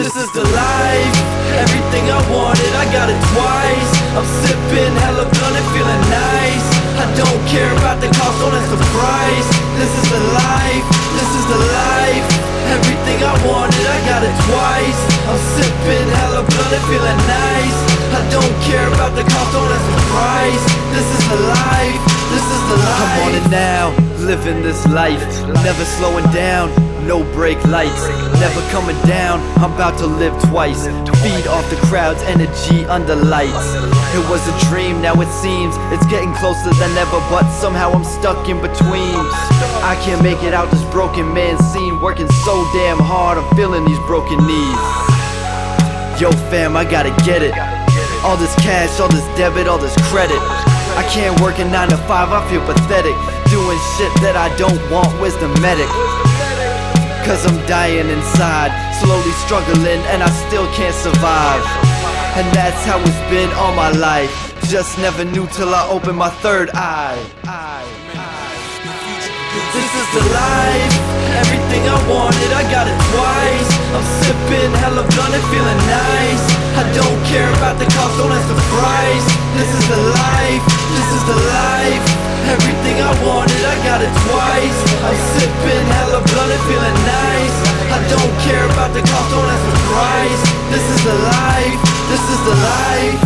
This is the life. Everything I wanted, I got it twice. I'm sipping hella blunt and feeling nice. I don't care about the cost, don't ask the price. This is the life. This is the life. Everything I wanted, I got it twice. I'm sipping hella blunt and feeling nice. I don't care about the cost, don't ask the price. This is the life. This is the life. I'm on it now, living this life. Never slowing down no brake lights, never coming down. I'm about to live twice. Feed off the crowd's energy under lights. It was a dream, now it seems it's getting closer than ever, but somehow I'm stuck in between. I can't make it out this broken man scene, working so damn hard. I'm feeling these broken knees. Yo, fam, I gotta get it. All this cash, all this debit, all this credit. I can't work a 9 to 5, I feel pathetic. Doing shit that I don't want, where's the medic? Cause I'm dying inside, slowly struggling, and I still can't survive. And that's how it's been all my life. Just never knew till I opened my third eye. This is the life, everything I wanted, I got it twice. I'm sipping hella blunt and feeling nice. I don't care about the cost, don't ask the price. This is the life, this is the life. Everything I wanted, I got it twice. I'm sipping hella blunt and feeling nice. I don't care about the cost, don't ask the price. This is the life, this is the life.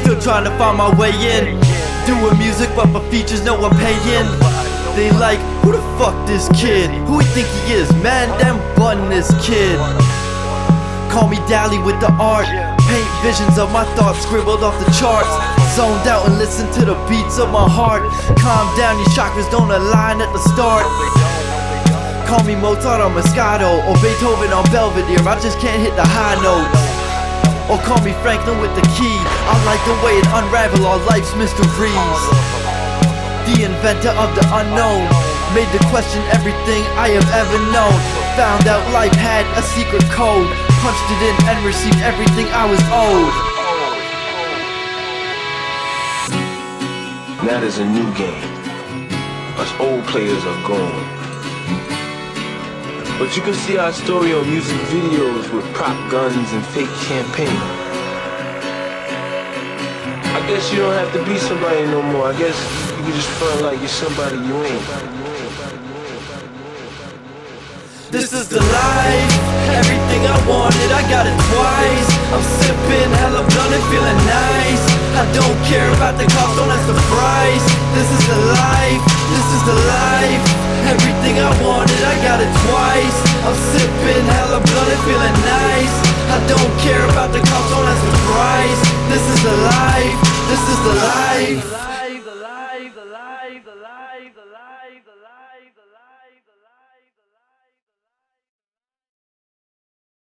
Still trying to find my way in. Doing music, but for features, no one paying. They like, who the fuck this kid? Who he think he is? Man, damn button this kid. Call me Dali with the art. Paint visions of my thoughts scribbled off the charts. Zoned out and listen to the beats of my heart. Calm down, your chakras don't align at the start. Call me Mozart on Moscato or Beethoven on Belvedere. I just can't hit the high notes. Or call me Franklin with the key. I like the way it unravel all life's mysteries. The inventor of the unknown made the question everything I have ever known. Found out life had a secret code. Punched it in and received everything I was owed. Now there's a new game. Us old players are gone. But you can see our story on music videos with prop guns and fake champagne. I guess you don't have to be somebody no more. I guess you can just feel like you're somebody you ain't. This is the life, everything I wanted, I got it twice. I'm sipping hell, I'm done it, feeling nice. I don't care about the cost, don't ask the price. This is the life, this is the life. Everything I wanted, I got it twice. I'm sipping hell, I'm done it, feeling nice. I don't care about the cost, don't ask the price. This is the life, this is the life, the life, the life, the life, the life, the life.